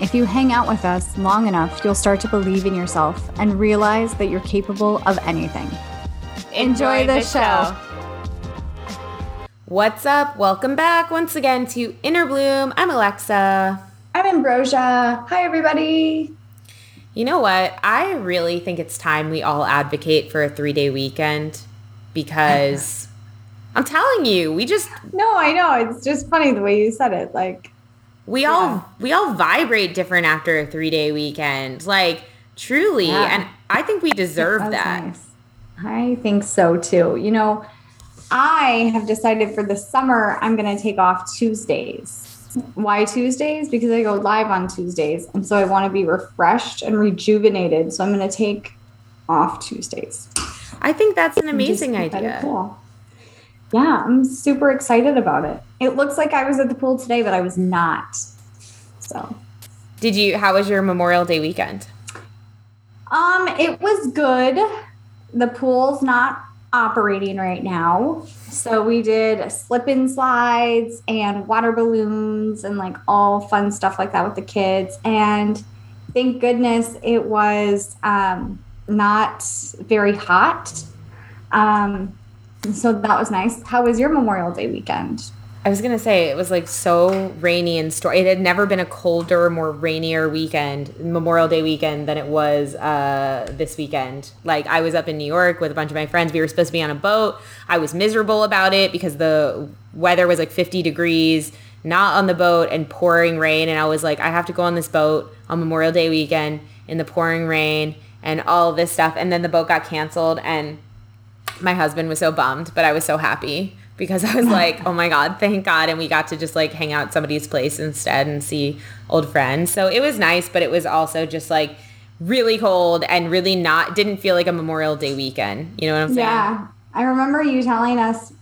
if you hang out with us long enough, you'll start to believe in yourself and realize that you're capable of anything. Enjoy, the, show. What's up? Welcome back once again to Inner Bloom. I'm Alexa. I'm Ambrosia. Hi, everybody. You know what? I really think it's time we all advocate for a three day weekend because I'm telling you, we just. No, I know. It's just funny the way you said it. Like, we yeah. all we all vibrate different after a three day weekend. Like truly, yeah. and I think we deserve that. that. Nice. I think so too. You know, I have decided for the summer I'm going to take off Tuesdays. Why Tuesdays? Because I go live on Tuesdays. And so I want to be refreshed and rejuvenated. So I'm going to take off Tuesdays. I think that's an amazing idea. Cool. Yeah, I'm super excited about it. It looks like I was at the pool today, but I was not. So, did you how was your Memorial Day weekend? Um, it was good. The pool's not operating right now. So we did slip and slides and water balloons and like all fun stuff like that with the kids. And thank goodness it was um, not very hot. Um, so that was nice. How was your Memorial Day weekend? I was gonna say it was like so rainy and stormy. It had never been a colder, more rainier weekend, Memorial Day weekend, than it was uh, this weekend. Like I was up in New York with a bunch of my friends. We were supposed to be on a boat. I was miserable about it because the weather was like 50 degrees, not on the boat, and pouring rain. And I was like, I have to go on this boat on Memorial Day weekend in the pouring rain and all this stuff. And then the boat got canceled, and my husband was so bummed, but I was so happy because I was like, oh my God, thank God. And we got to just like hang out somebody's place instead and see old friends. So it was nice, but it was also just like really cold and really not, didn't feel like a Memorial Day weekend. You know what I'm saying? Yeah. I remember you telling us,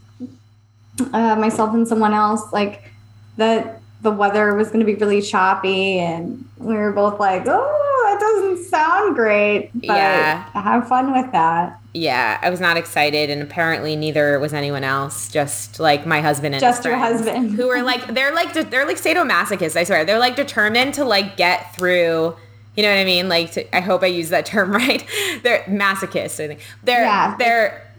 uh, myself and someone else, like that the weather was going to be really choppy. And we were both like, oh, doesn't sound great. But yeah. have fun with that yeah, I was not excited, and apparently neither was anyone else. Just like my husband and just your husband, who are like they're like they're like sadomasochists. I swear, they're like determined to like get through. You know what I mean? Like, to, I hope I use that term right. They're masochists. I think they're yeah, they're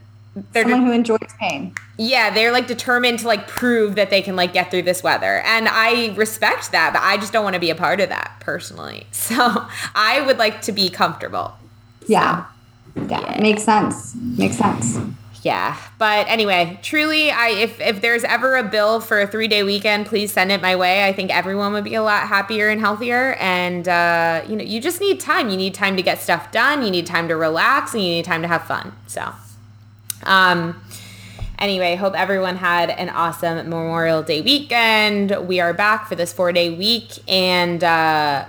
they're someone de- who enjoys pain. Yeah, they're like determined to like prove that they can like get through this weather. And I respect that, but I just don't want to be a part of that personally. So I would like to be comfortable. Yeah. So yeah, yeah. makes sense. Makes sense. Yeah, but anyway, truly, I if if there's ever a bill for a three day weekend, please send it my way. I think everyone would be a lot happier and healthier. And uh, you know, you just need time. You need time to get stuff done. You need time to relax, and you need time to have fun. So, um, anyway, hope everyone had an awesome Memorial Day weekend. We are back for this four day week, and uh,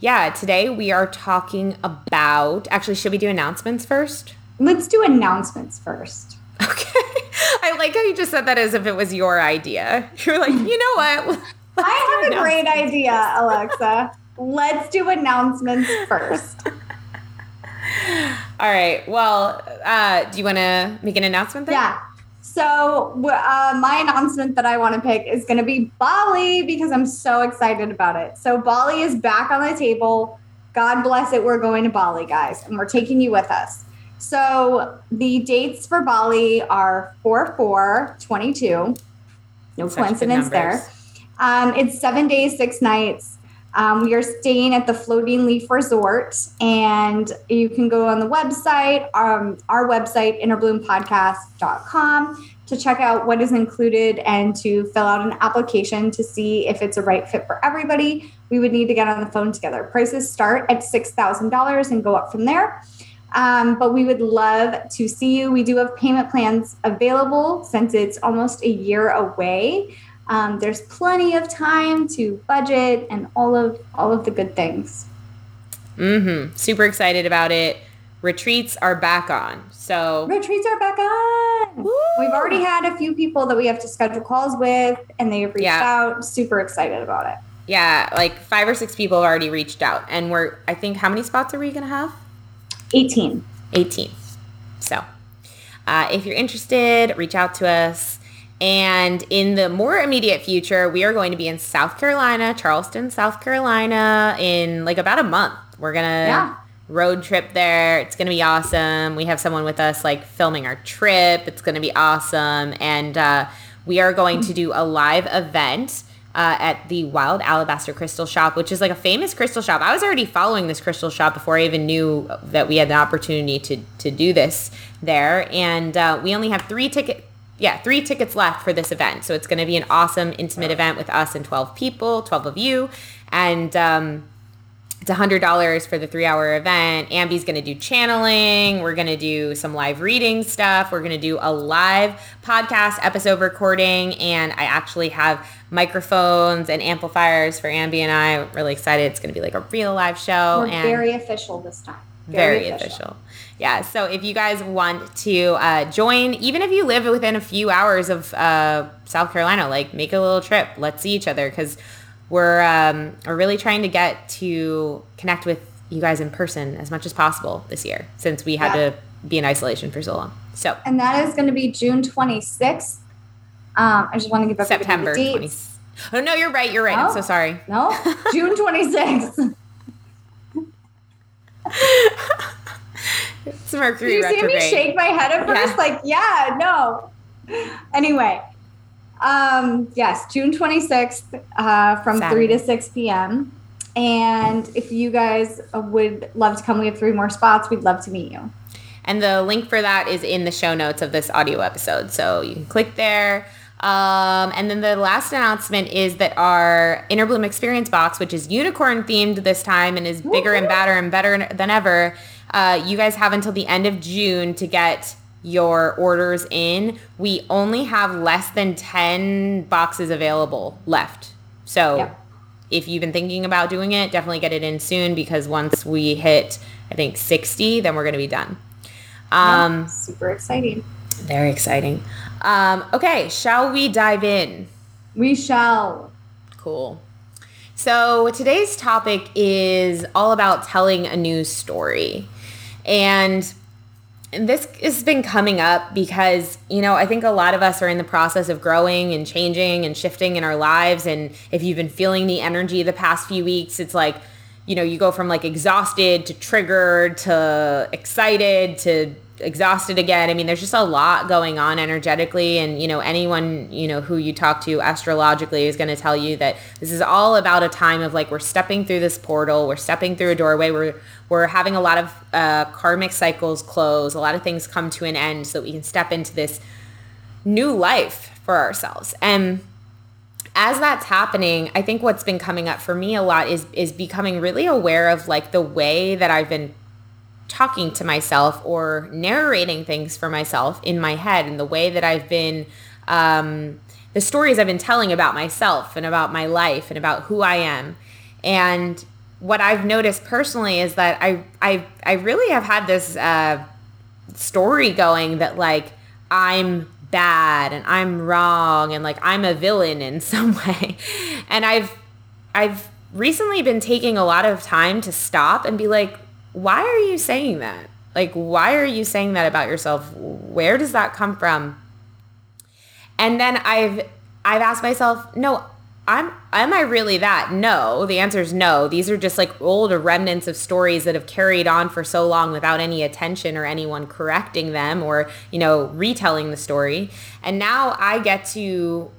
yeah, today we are talking about. Actually, should we do announcements first? Let's do announcements first. Okay. I like how you just said that as if it was your idea. You're like, you know what? I have a great idea, Alexa. Let's do announcements first. All right. Well, uh, do you want to make an announcement then? Yeah. So, uh, my announcement that I want to pick is going to be Bali because I'm so excited about it. So, Bali is back on the table. God bless it. We're going to Bali, guys, and we're taking you with us. So, the dates for Bali are 4 4 22. No Such coincidence there. Um, it's seven days, six nights. Um, we are staying at the Floating Leaf Resort, and you can go on the website, um, our website, innerbloom.podcast.com. to check out what is included and to fill out an application to see if it's a right fit for everybody, we would need to get on the phone together. Prices start at $6,000 and go up from there. Um, but we would love to see you. We do have payment plans available since it's almost a year away. Um, there's plenty of time to budget and all of all of the good things. Mm-hmm. Super excited about it. Retreats are back on. So retreats are back on. Woo! We've already had a few people that we have to schedule calls with, and they have reached yeah. out. Super excited about it. Yeah, like five or six people have already reached out, and we're. I think how many spots are we gonna have? 18. 18. So, uh, if you're interested, reach out to us. And in the more immediate future, we are going to be in South Carolina, Charleston, South Carolina, in like about a month. We're gonna yeah. road trip there. It's gonna be awesome. We have someone with us like filming our trip. It's gonna be awesome, and uh, we are going to do a live event uh, at the Wild Alabaster Crystal Shop, which is like a famous crystal shop. I was already following this crystal shop before I even knew that we had the opportunity to to do this there. And uh, we only have three tickets. Yeah, three tickets left for this event. So it's going to be an awesome, intimate event with us and 12 people, 12 of you. And um, it's $100 for the three hour event. Ambi's going to do channeling. We're going to do some live reading stuff. We're going to do a live podcast episode recording. And I actually have microphones and amplifiers for Ambi and I. I'm really excited. It's going to be like a real live show. We're and very official this time. Very, very official. official. Yeah. So if you guys want to uh, join, even if you live within a few hours of uh, South Carolina, like make a little trip. Let's see each other because we're um, we're really trying to get to connect with you guys in person as much as possible this year since we had yeah. to be in isolation for so long. So and that is going to be June 26th. Um, I just want to give up September the 20. Oh no, you're right. You're right. Oh, I'm so sorry. No, June 26th. it's Mercury you retrograde. see me shake my head at first? Yeah. Like, yeah, no. Anyway, um, yes, June 26th uh, from Saturday. 3 to 6 p.m. And if you guys would love to come, we have three more spots. We'd love to meet you. And the link for that is in the show notes of this audio episode. So you can click there. Um, and then the last announcement is that our Inner Bloom Experience box, which is unicorn themed this time and is bigger and badder and better than ever, uh, you guys have until the end of June to get your orders in. We only have less than 10 boxes available left. So yep. if you've been thinking about doing it, definitely get it in soon because once we hit, I think 60, then we're going to be done. Um, yeah, super exciting. Very exciting. Um, okay, shall we dive in? We shall. Cool. So today's topic is all about telling a news story. And this has been coming up because, you know, I think a lot of us are in the process of growing and changing and shifting in our lives. And if you've been feeling the energy the past few weeks, it's like, you know, you go from like exhausted to triggered to excited to exhausted again. I mean, there's just a lot going on energetically. And, you know, anyone, you know, who you talk to astrologically is going to tell you that this is all about a time of like, we're stepping through this portal, we're stepping through a doorway, we're, we're having a lot of uh, karmic cycles close, a lot of things come to an end so that we can step into this new life for ourselves. And as that's happening, I think what's been coming up for me a lot is is becoming really aware of like the way that I've been talking to myself or narrating things for myself in my head and the way that I've been um, the stories I've been telling about myself and about my life and about who I am. And what I've noticed personally is that I I I really have had this uh, story going that like I'm bad and I'm wrong and like I'm a villain in some way. And I've I've recently been taking a lot of time to stop and be like, why are you saying that? Like, why are you saying that about yourself? Where does that come from? And then I've I've asked myself, no, I'm am I really that? No. The answer is no. These are just like old remnants of stories that have carried on for so long without any attention or anyone correcting them or, you know, retelling the story. And now I get to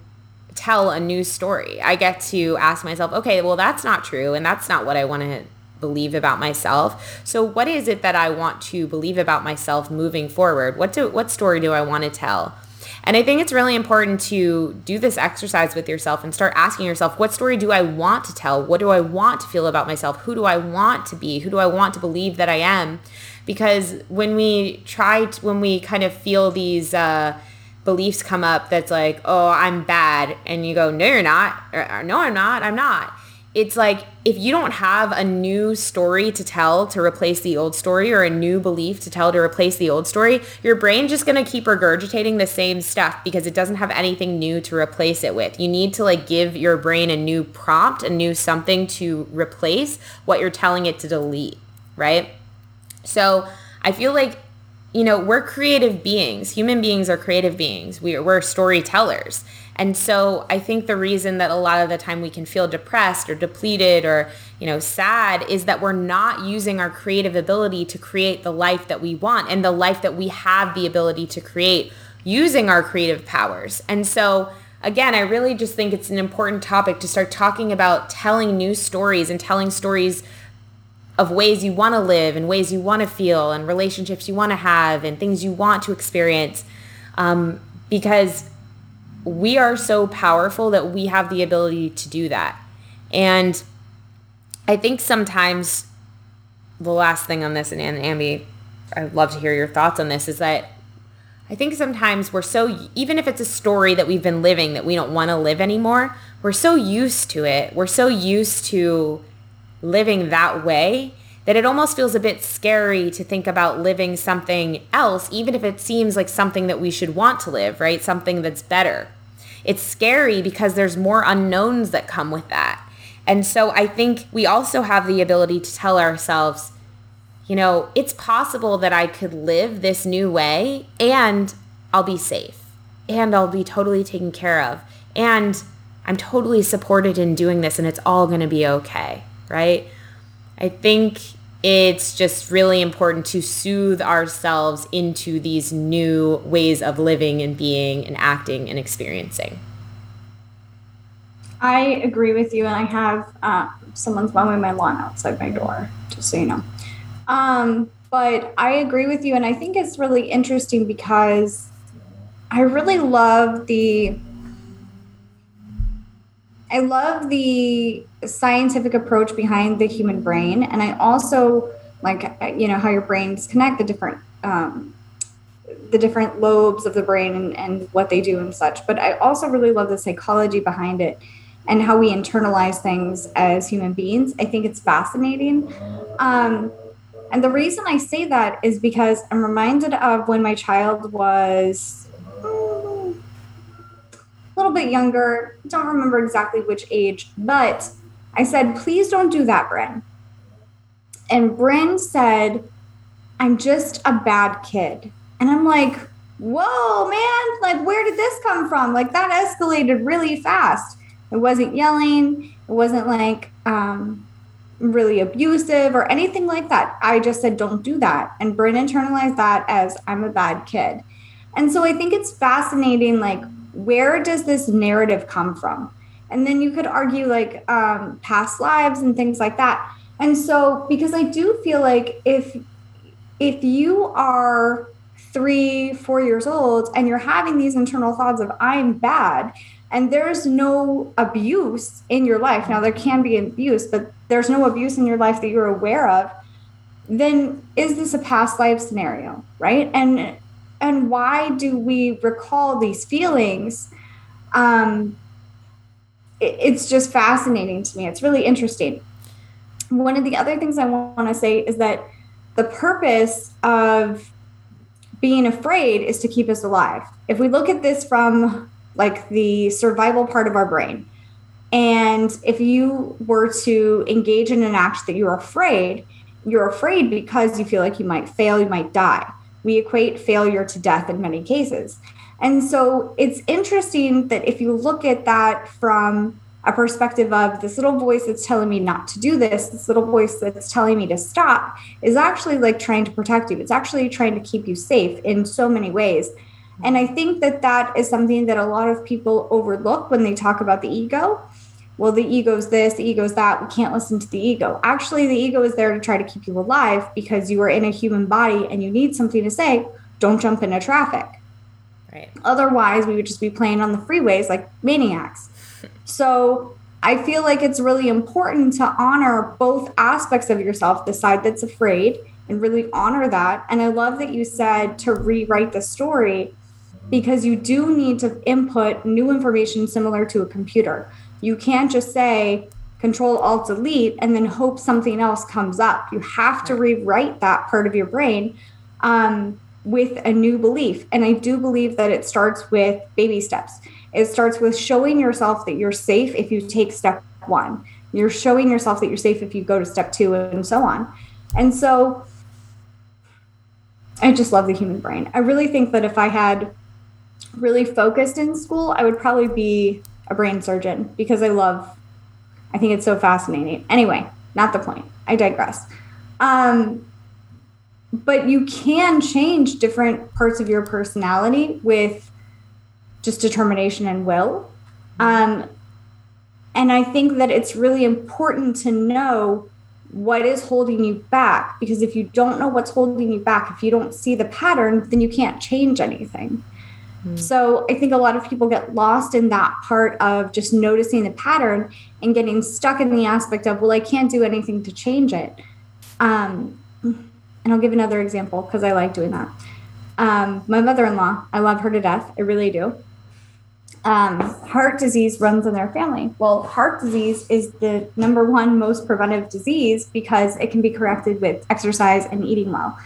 tell a new story. I get to ask myself, okay, well that's not true and that's not what I want to believe about myself. So what is it that I want to believe about myself moving forward? What do what story do I want to tell? And I think it's really important to do this exercise with yourself and start asking yourself, what story do I want to tell? What do I want to feel about myself? Who do I want to be? Who do I want to believe that I am? Because when we try, to, when we kind of feel these, uh, beliefs come up that's like, oh, I'm bad. And you go, no, you're not. Or, no, I'm not. I'm not it's like if you don't have a new story to tell to replace the old story or a new belief to tell to replace the old story, your brain's just going to keep regurgitating the same stuff because it doesn't have anything new to replace it with. You need to like give your brain a new prompt, a new something to replace what you're telling it to delete, right? So, I feel like you know, we're creative beings. Human beings are creative beings. We are, we're storytellers. And so I think the reason that a lot of the time we can feel depressed or depleted or, you know, sad is that we're not using our creative ability to create the life that we want and the life that we have the ability to create using our creative powers. And so again, I really just think it's an important topic to start talking about telling new stories and telling stories of ways you want to live and ways you want to feel and relationships you want to have and things you want to experience. Um, because we are so powerful that we have the ability to do that. And I think sometimes the last thing on this, and and Ambi, I'd love to hear your thoughts on this, is that I think sometimes we're so, even if it's a story that we've been living that we don't want to live anymore, we're so used to it. We're so used to living that way that it almost feels a bit scary to think about living something else, even if it seems like something that we should want to live, right? Something that's better. It's scary because there's more unknowns that come with that. And so I think we also have the ability to tell ourselves, you know, it's possible that I could live this new way and I'll be safe and I'll be totally taken care of. And I'm totally supported in doing this and it's all going to be okay, right? I think it's just really important to soothe ourselves into these new ways of living and being and acting and experiencing. I agree with you, and I have uh, someone's mowing my lawn outside my door, just so you know. Um, but I agree with you, and I think it's really interesting because I really love the I love the scientific approach behind the human brain, and I also like you know how your brains connect the different um, the different lobes of the brain and, and what they do and such. But I also really love the psychology behind it and how we internalize things as human beings. I think it's fascinating. Um, and the reason I say that is because I'm reminded of when my child was little bit younger, don't remember exactly which age, but I said, please don't do that, Bryn. And Bryn said, I'm just a bad kid. And I'm like, whoa, man, like, where did this come from? Like, that escalated really fast. It wasn't yelling, it wasn't like um, really abusive or anything like that. I just said, don't do that. And Bryn internalized that as I'm a bad kid. And so I think it's fascinating, like, where does this narrative come from? And then you could argue like um, past lives and things like that. And so, because I do feel like if if you are three, four years old and you're having these internal thoughts of I'm bad, and there's no abuse in your life. Now there can be abuse, but there's no abuse in your life that you're aware of. Then is this a past life scenario, right? And and why do we recall these feelings? Um, it, it's just fascinating to me. It's really interesting. One of the other things i want to say is that the purpose of being afraid is to keep us alive. If we look at this from like the survival part of our brain and if you were to engage in an act that you're afraid you're afraid because you feel like you might fail you might die we equate failure to death in many cases. And so it's interesting that if you look at that from a perspective of this little voice that's telling me not to do this, this little voice that's telling me to stop, is actually like trying to protect you. It's actually trying to keep you safe in so many ways. And I think that that is something that a lot of people overlook when they talk about the ego well, the ego's this, the ego's that. We can't listen to the ego. Actually, the ego is there to try to keep you alive because you are in a human body and you need something to say. Don't jump into traffic. Right. Otherwise, we would just be playing on the freeways like maniacs. so I feel like it's really important to honor both aspects of yourself the side that's afraid and really honor that. And I love that you said to rewrite the story because you do need to input new information similar to a computer. You can't just say control alt delete and then hope something else comes up. You have to rewrite that part of your brain um, with a new belief. And I do believe that it starts with baby steps. It starts with showing yourself that you're safe if you take step one. You're showing yourself that you're safe if you go to step two and so on. And so I just love the human brain. I really think that if I had really focused in school, I would probably be a brain surgeon because I love, I think it's so fascinating. Anyway, not the point. I digress. Um, but you can change different parts of your personality with just determination and will. Um, and I think that it's really important to know what is holding you back because if you don't know what's holding you back, if you don't see the pattern, then you can't change anything. Mm. So I think a lot of people get lost in that part of just noticing the pattern and getting stuck in the aspect of, well, I can't do anything to change it. Um, and I'll give another example because I like doing that. Um, my mother in law, I love her to death. I really do um, heart disease runs in their family. Well, heart disease is the number one most preventive disease because it can be corrected with exercise and eating well.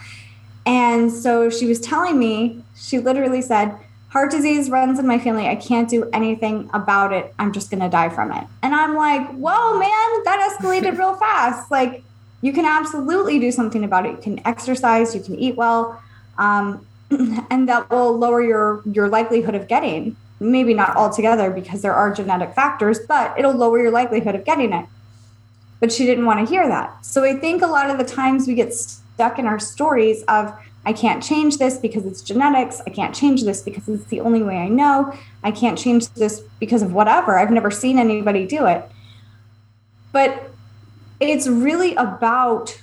And so she was telling me, she literally said, Heart disease runs in my family. I can't do anything about it. I'm just going to die from it. And I'm like, whoa, man, that escalated real fast. Like, you can absolutely do something about it. You can exercise, you can eat well, um, and that will lower your your likelihood of getting maybe not altogether because there are genetic factors, but it'll lower your likelihood of getting it. But she didn't want to hear that. So I think a lot of the times we get stuck in our stories of, I can't change this because it's genetics. I can't change this because it's the only way I know. I can't change this because of whatever. I've never seen anybody do it. But it's really about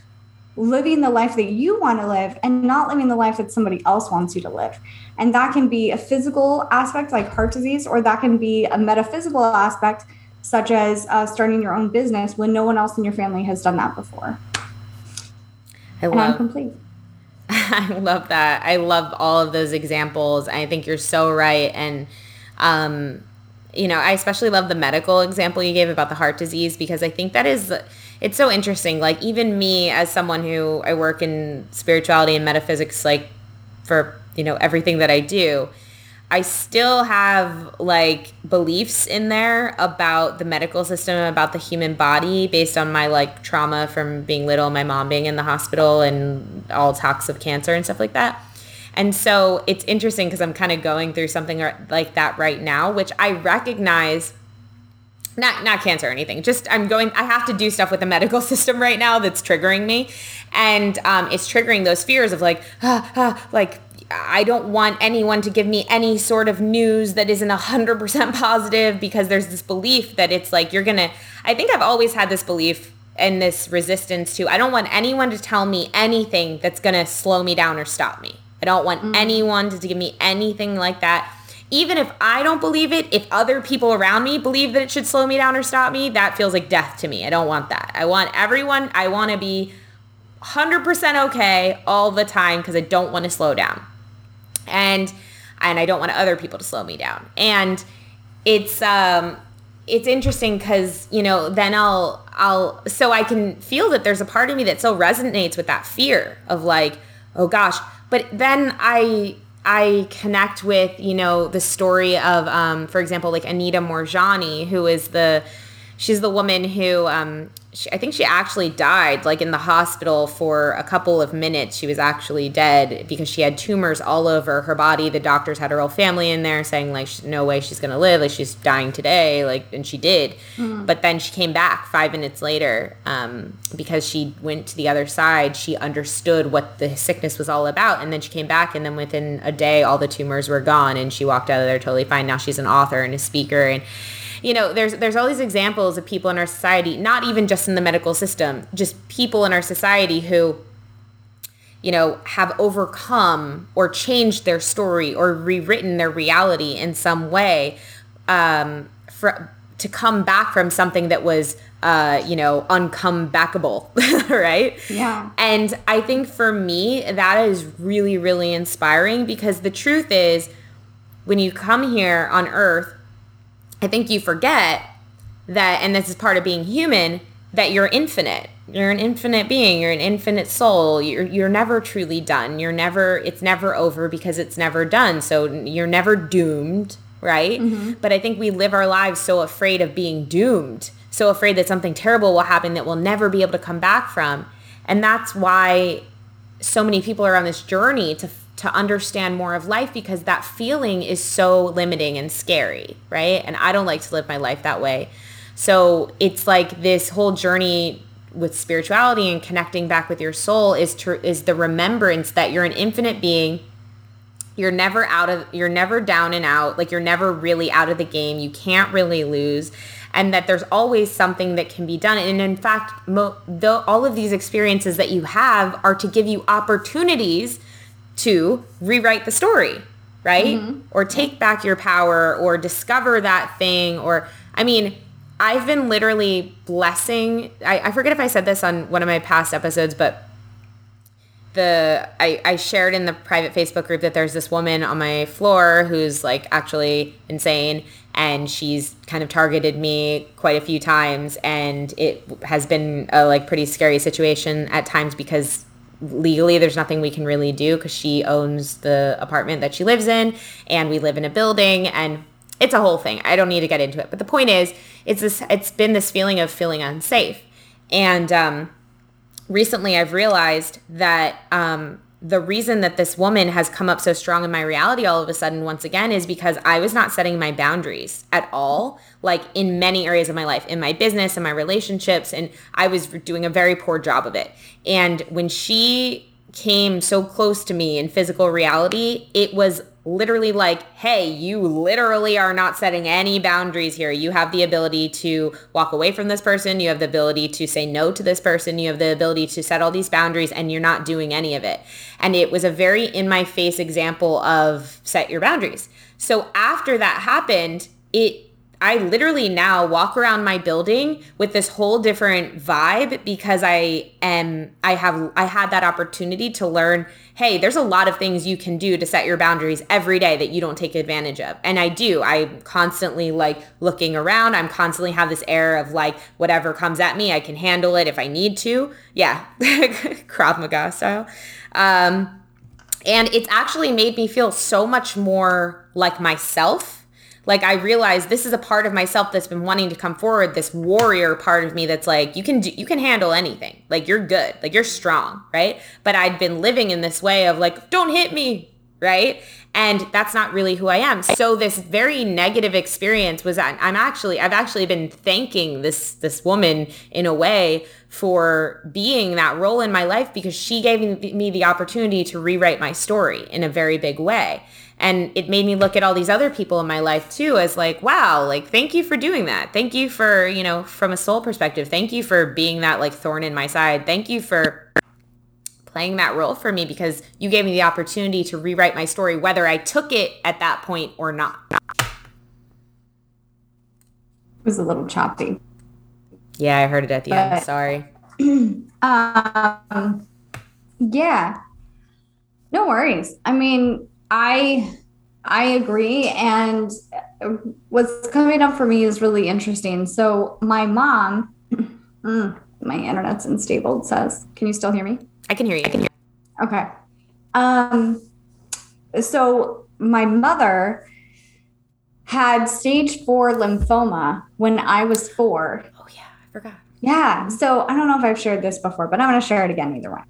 living the life that you want to live and not living the life that somebody else wants you to live. And that can be a physical aspect like heart disease, or that can be a metaphysical aspect, such as uh, starting your own business when no one else in your family has done that before. I love, and I'm complete. I love that. I love all of those examples. I think you're so right. And, um, you know, I especially love the medical example you gave about the heart disease because I think that is it's so interesting. Like even me as someone who I work in spirituality and metaphysics, like for, you know, everything that I do, I still have like beliefs in there about the medical system, about the human body based on my like trauma from being little, my mom being in the hospital and all talks of cancer and stuff like that. And so it's interesting because I'm kind of going through something like that right now, which I recognize not not cancer or anything. Just I'm going. I have to do stuff with the medical system right now that's triggering me, and um, it's triggering those fears of like, ah, ah, like I don't want anyone to give me any sort of news that isn't 100% positive because there's this belief that it's like you're gonna. I think I've always had this belief and this resistance to. I don't want anyone to tell me anything that's gonna slow me down or stop me. I don't want mm. anyone to give me anything like that even if I don't believe it, if other people around me believe that it should slow me down or stop me, that feels like death to me. I don't want that. I want everyone, I want to be 100% okay all the time because I don't want to slow down. And and I don't want other people to slow me down. And it's um it's interesting cuz you know, then I'll I'll so I can feel that there's a part of me that still resonates with that fear of like, oh gosh, but then I I connect with, you know, the story of, um, for example, like Anita Moorjani who is the, she's the woman who um, she, I think she actually died like in the hospital for a couple of minutes. She was actually dead because she had tumors all over her body. The doctors had her whole family in there saying like, no way she's gonna live. Like she's dying today. Like, and she did. Mm. But then she came back five minutes later um, because she went to the other side. She understood what the sickness was all about, and then she came back. And then within a day, all the tumors were gone, and she walked out of there totally fine. Now she's an author and a speaker and you know, there's there's all these examples of people in our society, not even just in the medical system, just people in our society who you know, have overcome or changed their story or rewritten their reality in some way um, for, to come back from something that was, uh, you know, uncomebackable, right? Yeah. And I think for me, that is really, really inspiring because the truth is, when you come here on earth, I think you forget that, and this is part of being human, that you're infinite. You're an infinite being. You're an infinite soul. You're you're never truly done. You're never it's never over because it's never done. So you're never doomed, right? Mm-hmm. But I think we live our lives so afraid of being doomed, so afraid that something terrible will happen that we'll never be able to come back from. And that's why so many people are on this journey to to understand more of life because that feeling is so limiting and scary, right? And I don't like to live my life that way. So it's like this whole journey with spirituality and connecting back with your soul is to, is the remembrance that you're an infinite being. You're never out of you're never down and out. Like you're never really out of the game. You can't really lose and that there's always something that can be done. And in fact, mo- the, all of these experiences that you have are to give you opportunities to rewrite the story, right? Mm-hmm. Or take back your power or discover that thing or I mean, I've been literally blessing. I, I forget if I said this on one of my past episodes, but the I, I shared in the private Facebook group that there's this woman on my floor who's like actually insane and she's kind of targeted me quite a few times and it has been a like pretty scary situation at times because legally there's nothing we can really do because she owns the apartment that she lives in and we live in a building and it's a whole thing. I don't need to get into it. But the point is, it's this. It's been this feeling of feeling unsafe, and um, recently I've realized that um, the reason that this woman has come up so strong in my reality all of a sudden once again is because I was not setting my boundaries at all, like in many areas of my life, in my business, in my relationships, and I was doing a very poor job of it. And when she came so close to me in physical reality, it was literally like, hey, you literally are not setting any boundaries here. You have the ability to walk away from this person. You have the ability to say no to this person. You have the ability to set all these boundaries and you're not doing any of it. And it was a very in my face example of set your boundaries. So after that happened, it I literally now walk around my building with this whole different vibe because I am I have I had that opportunity to learn, hey, there's a lot of things you can do to set your boundaries every day that you don't take advantage of. And I do. I'm constantly like looking around. I'm constantly have this air of like whatever comes at me, I can handle it if I need to. Yeah. Krav Maga style. Um and it's actually made me feel so much more like myself like I realized this is a part of myself that's been wanting to come forward, this warrior part of me that's like you can do, you can handle anything. Like you're good. Like you're strong, right? But I'd been living in this way of like don't hit me, right? And that's not really who I am. So this very negative experience was I'm actually I've actually been thanking this this woman in a way for being that role in my life because she gave me the opportunity to rewrite my story in a very big way and it made me look at all these other people in my life too as like wow like thank you for doing that. Thank you for you know from a soul perspective thank you for being that like thorn in my side. Thank you for playing that role for me because you gave me the opportunity to rewrite my story whether i took it at that point or not. It was a little choppy. Yeah i heard it at the but, end sorry. um yeah. No worries. I mean I I agree and what's coming up for me is really interesting. So my mom mm, my internet's unstable says. Can you still hear me? I can hear you. I can hear. You. Okay. Um so my mother had stage 4 lymphoma when I was 4. Oh yeah, I forgot. Yeah. So I don't know if I've shared this before, but I'm going to share it again either way.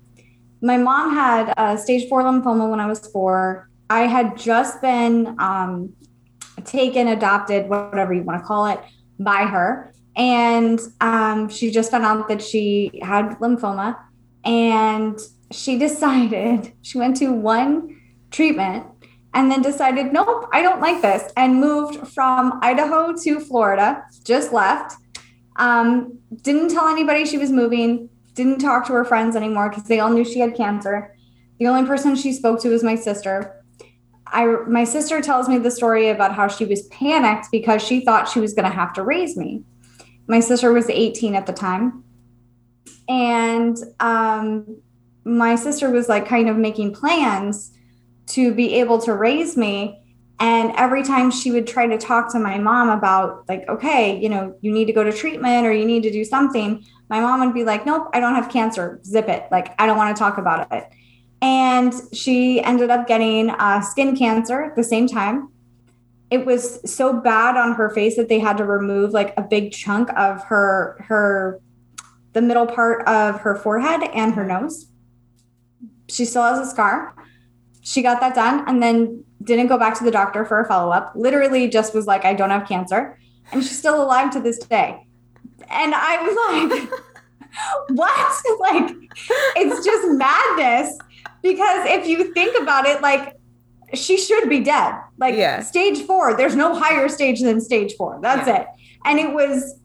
My mom had uh, stage 4 lymphoma when I was 4 I had just been um, taken, adopted, whatever you want to call it, by her. And um, she just found out that she had lymphoma. And she decided, she went to one treatment and then decided, nope, I don't like this, and moved from Idaho to Florida, just left. Um, didn't tell anybody she was moving, didn't talk to her friends anymore because they all knew she had cancer The only person she spoke to was my sister. I my sister tells me the story about how she was panicked because she thought she was going to have to raise me. My sister was 18 at the time, and um, my sister was like kind of making plans to be able to raise me. And every time she would try to talk to my mom about, like, okay, you know, you need to go to treatment or you need to do something, my mom would be like, nope, I don't have cancer. Zip it. Like, I don't want to talk about it. And she ended up getting uh, skin cancer at the same time. It was so bad on her face that they had to remove like a big chunk of her her the middle part of her forehead and her nose. She still has a scar. She got that done and then didn't go back to the doctor for a follow up. Literally just was like, I don't have cancer. And she's still alive to this day. And I was like, what? Like, it's just madness because if you think about it, like, she should be dead. Like, Yeah. stage four, there's no higher stage than stage four. That's Yeah. it. And it was,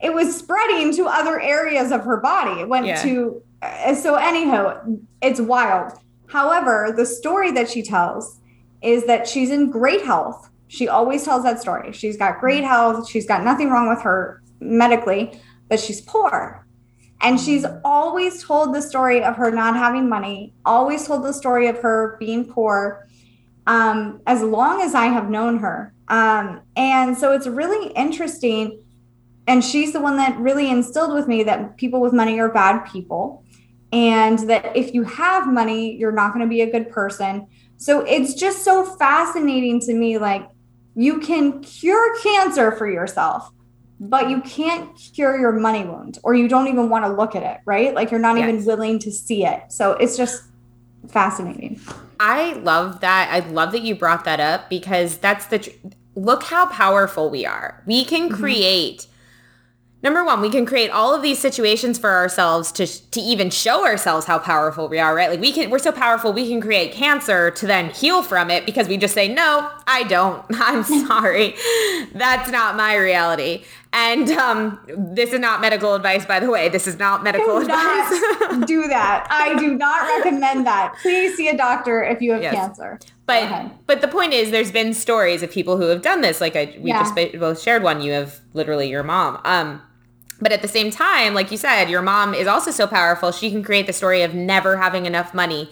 it was spreading to other areas of her body. It went Yeah. to, uh, so anyhow, it's wild. However, the story that she tells is that she's in great health. She always tells that story. She's got great health. She's got nothing wrong with her medically, but she's poor. And she's always told the story of her not having money, always told the story of her being poor um, as long as I have known her. Um, and so it's really interesting. And she's the one that really instilled with me that people with money are bad people. And that if you have money, you're not going to be a good person. So it's just so fascinating to me. Like, you can cure cancer for yourself, but you can't cure your money wound, or you don't even want to look at it, right? Like, you're not even willing to see it. So it's just fascinating. I love that. I love that you brought that up because that's the tr- look how powerful we are. We can mm-hmm. create Number 1, we can create all of these situations for ourselves to to even show ourselves how powerful we are, right? Like we can we're so powerful we can create cancer to then heal from it because we just say, "No, I don't. I'm sorry. That's not my reality." And um, this is not medical advice, by the way. This is not medical do advice. not do that. I do not recommend that. Please see a doctor if you have Yes. cancer. But but the point is, there's been stories of people who have done this. Like I, we Yeah. just both shared one. You have literally your mom. Um, but at the same time, like you said, your mom is also so powerful. She can create the story of never having enough money,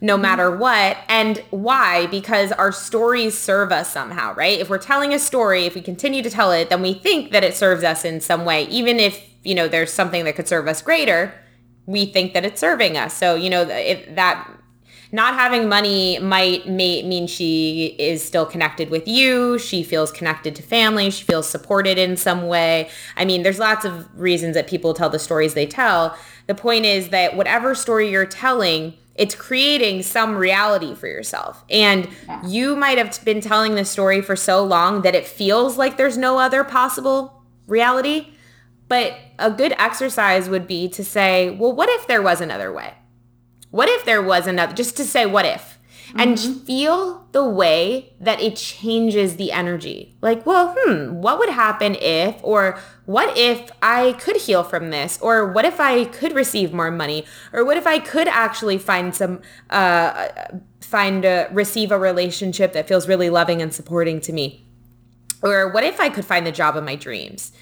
no Mm-hmm. matter what. And why? Because our stories serve us somehow, right? If we're telling a story, if we continue to tell it, then we think that it serves us in some way, even if you know there's something that could serve us greater. We think that it's serving us. So you know if that not having money might may, mean she is still connected with you. She feels connected to family. She feels supported in some way. I mean, there's lots of reasons that people tell the stories they tell. The point is that whatever story you're telling, it's creating some reality for yourself. And you might have been telling this story for so long that it feels like there's no other possible reality. But a good exercise would be to say, well, what if there was another way? What if there was another, just to say what if, and feel the way that it changes the energy. Like, well, hmm, what would happen if, or what if I could heal from this, or what if I could receive more money, or what if I could actually find some, uh, find a, receive a relationship that feels really loving and supporting to me, or what if I could find the job of my dreams?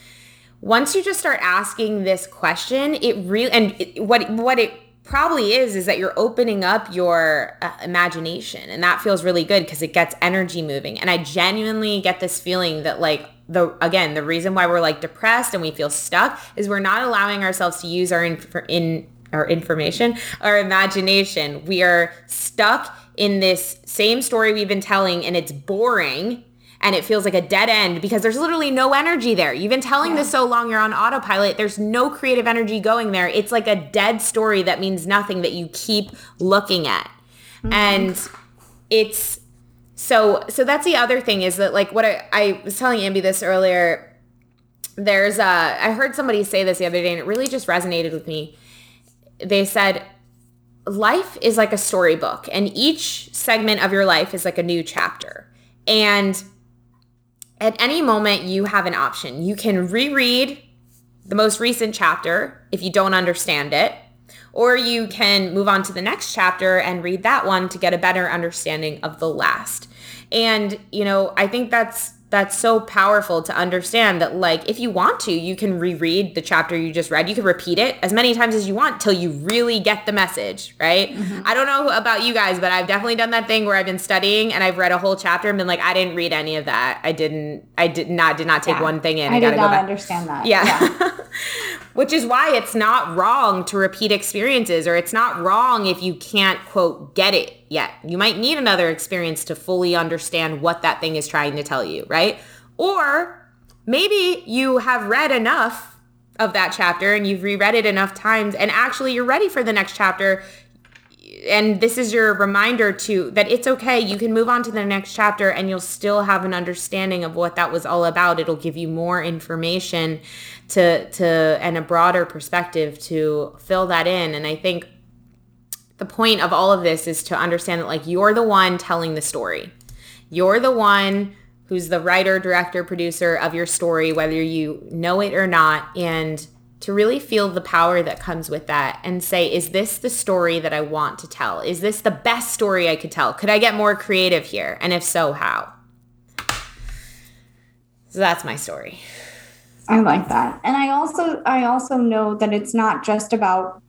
Once you just start asking this question, it really and it, what what it probably is is that you're opening up your uh, imagination, and that feels really good because it gets energy moving. And I genuinely get this feeling that like the again the reason why we're like depressed and we feel stuck is we're not allowing ourselves to use our inf- in our information, our imagination. We are stuck in this same story we've been telling, and it's boring and it feels like a dead end because there's literally no energy there. You've been telling this so long, you're on autopilot. There's no creative energy going there. It's like a dead story that means nothing that you keep looking at. Mm-hmm. And it's so so that's the other thing is that like what I, I was telling Ambi this earlier. There's a I heard somebody say this the other day and it really just resonated with me. They said life is like a storybook and each segment of your life is like a new chapter. And at any moment you have an option. You can reread the most recent chapter if you don't understand it, or you can move on to the next chapter and read that one to get a better understanding of the last. And, you know, I think that's that's so powerful to understand that like if you want to you can reread the chapter you just read you can repeat it as many times as you want till you really get the message right mm-hmm. i don't know about you guys but i've definitely done that thing where i've been studying and i've read a whole chapter and been like i didn't read any of that i didn't i did not did not take yeah. one thing in i, I did not understand that yeah, yeah. which is why it's not wrong to repeat experiences or it's not wrong if you can't quote get it yet. You might need another experience to fully understand what that thing is trying to tell you right? Or maybe you have read enough of that chapter and you've reread it enough times and actually you're ready for the next chapter and this is your reminder to that it's okay you can move on to the next chapter and you'll still have an understanding of what that was all about. It'll give you more information to to and a broader perspective to fill that in and i think the point of all of this is to understand that like you're the one telling the story you're the one who's the writer director producer of your story whether you know it or not and to really feel the power that comes with that and say, is this the story that I want to tell? Is this the best story I could tell? Could I get more creative here? And if so, how? So that's my story. I like that. And I also I also know that it's not just about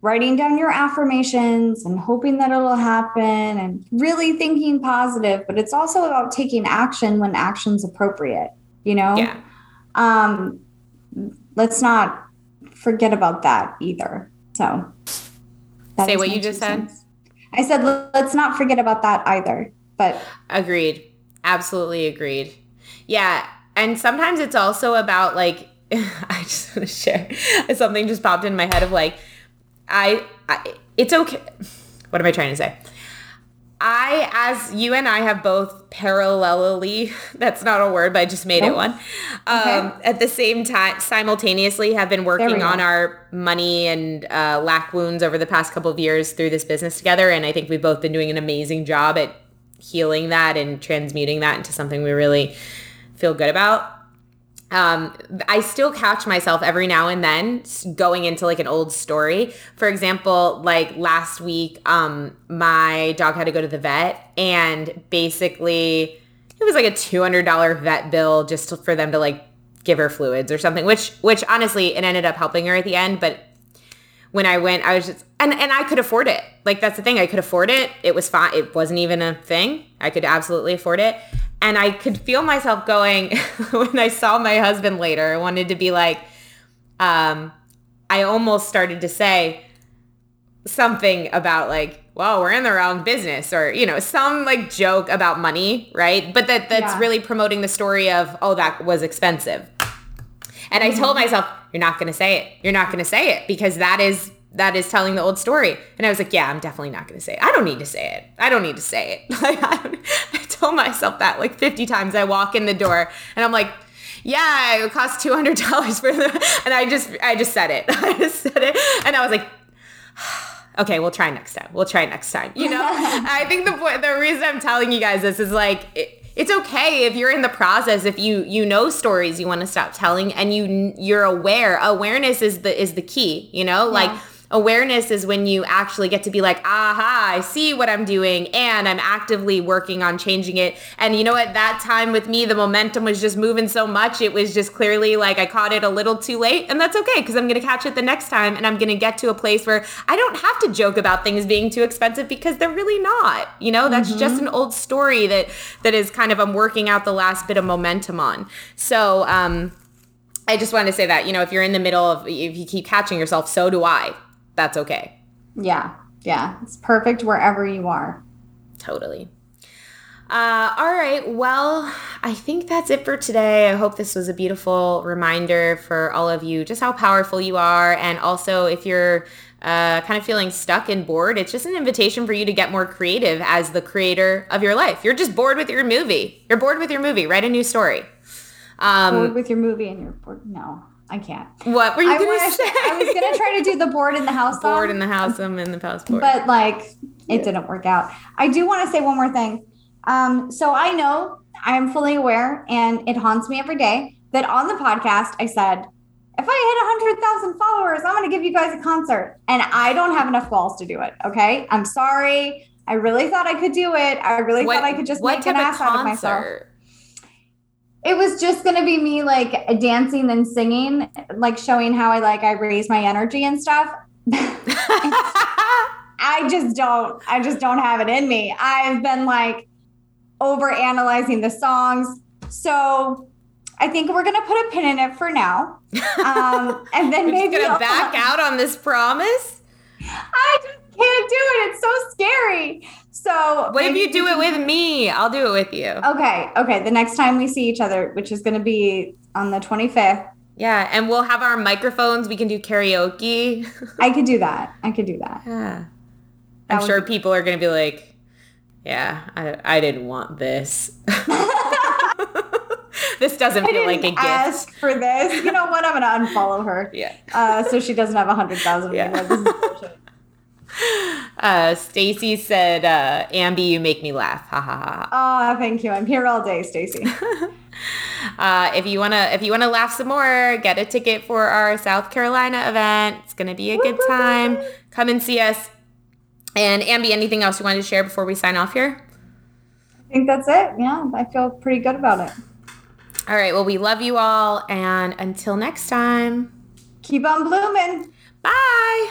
writing down your affirmations and hoping that it'll happen and really thinking positive, but it's also about taking action when action's appropriate, you know? Yeah. Um let's not forget about that either. So say what you just said. I said let's not forget about that either. But agreed. Absolutely agreed. Yeah, and sometimes it's also about like I just want to share something just popped in my head of like I, I it's okay. What am I trying to say? I, as you and I have both parallelly, that's not a word, but I just made it one, um, okay. at the same time, simultaneously have been working on our money and uh, lack wounds over the past couple of years through this business together. And I think we've both been doing an amazing job at healing that and transmuting that into something we really feel good about um, I still catch myself every now and then going into like an old story. For example, like last week, um, my dog had to go to the vet, and basically, it was like a two hundred dollar vet bill just to, for them to like give her fluids or something. Which, which honestly, it ended up helping her at the end. But when I went, I was just and and I could afford it. Like that's the thing, I could afford it. It was fine. It wasn't even a thing. I could absolutely afford it. And I could feel myself going when I saw my husband later. I wanted to be like, um, I almost started to say something about like, well, we're in the wrong business or, you know, some like joke about money, right? But that that's yeah. really promoting the story of, oh, that was expensive. And mm-hmm. I told mm-hmm. myself, you're not going to say it. You're not going to say it because that is that is telling the old story. And I was like, yeah, I'm definitely not going to say it. I don't need to say it. I don't need to say it. Like I, I told myself that like 50 times. I walk in the door and I'm like, yeah, it cost $200 for the, and I just, I just said it. I just said it. And I was like, okay, we'll try next time. We'll try next time. You know, I think the point, the reason I'm telling you guys this is like, it, it's okay if you're in the process if you you know stories you want to stop telling and you you're aware awareness is the is the key you know yeah. like Awareness is when you actually get to be like, aha, I see what I'm doing and I'm actively working on changing it. And you know what? That time with me, the momentum was just moving so much. It was just clearly like I caught it a little too late. And that's okay because I'm going to catch it the next time and I'm going to get to a place where I don't have to joke about things being too expensive because they're really not. You know, that's mm-hmm. just an old story that that is kind of I'm working out the last bit of momentum on. So, um, I just wanted to say that, you know, if you're in the middle of, if you keep catching yourself, so do I that's okay. Yeah. Yeah. It's perfect wherever you are. Totally. Uh, all right. Well, I think that's it for today. I hope this was a beautiful reminder for all of you just how powerful you are. And also, if you're uh, kind of feeling stuck and bored, it's just an invitation for you to get more creative as the creator of your life. You're just bored with your movie. You're bored with your movie. Write a new story. Um, bored with your movie and you're bored. No. I can't. What were you I gonna wish, say? I was gonna try to do the bored in the house. Bored in the house. I'm in the passport. But like, it yeah. didn't work out. I do want to say one more thing. Um, so I know I am fully aware, and it haunts me every day that on the podcast I said if I hit 100,000 followers, I'm going to give you guys a concert. And I don't have enough balls to do it. Okay. I'm sorry. I really thought I could do it. I really What- thought I could just what make an type ass out of myself. It was just going to be me like dancing and singing, like showing how I like I raise my energy and stuff. I just don't, I just don't have it in me. I've been like over analyzing the songs. So I think we're going to put a pin in it for now. Um, and then maybe gonna I'll- back out on this promise? I just can't do it. It's so scary. So What if you do it with me? I'll do it with you. Okay, okay. The next time we see each other, which is going to be on the 25th, Yeah, and we'll have our microphones. We can do karaoke. I could do that. I could do that. yeah. That I'm sure be- people are going to be like, yeah, I, I didn't want this. this doesn't I feel like a gift. ask for this. You know what? I'm going to unfollow her. Yeah. Uh, so she doesn't have a hundred thousand Yeah. anymore. This is bullshit. Uh, Stacy said, uh, Ambi, you make me laugh. Ha ha ha. ha. Oh, thank you. I'm here all day, Stacy. Uh, if you wanna, if you wanna laugh some more, get a ticket for our South Carolina event. It's gonna be a good time. Come and see us. And Ambi, anything else you wanted to share before we sign off here? I think that's it. Yeah, I feel pretty good about it. All right. Well, we love you all, and until next time, Keep on blooming. bye.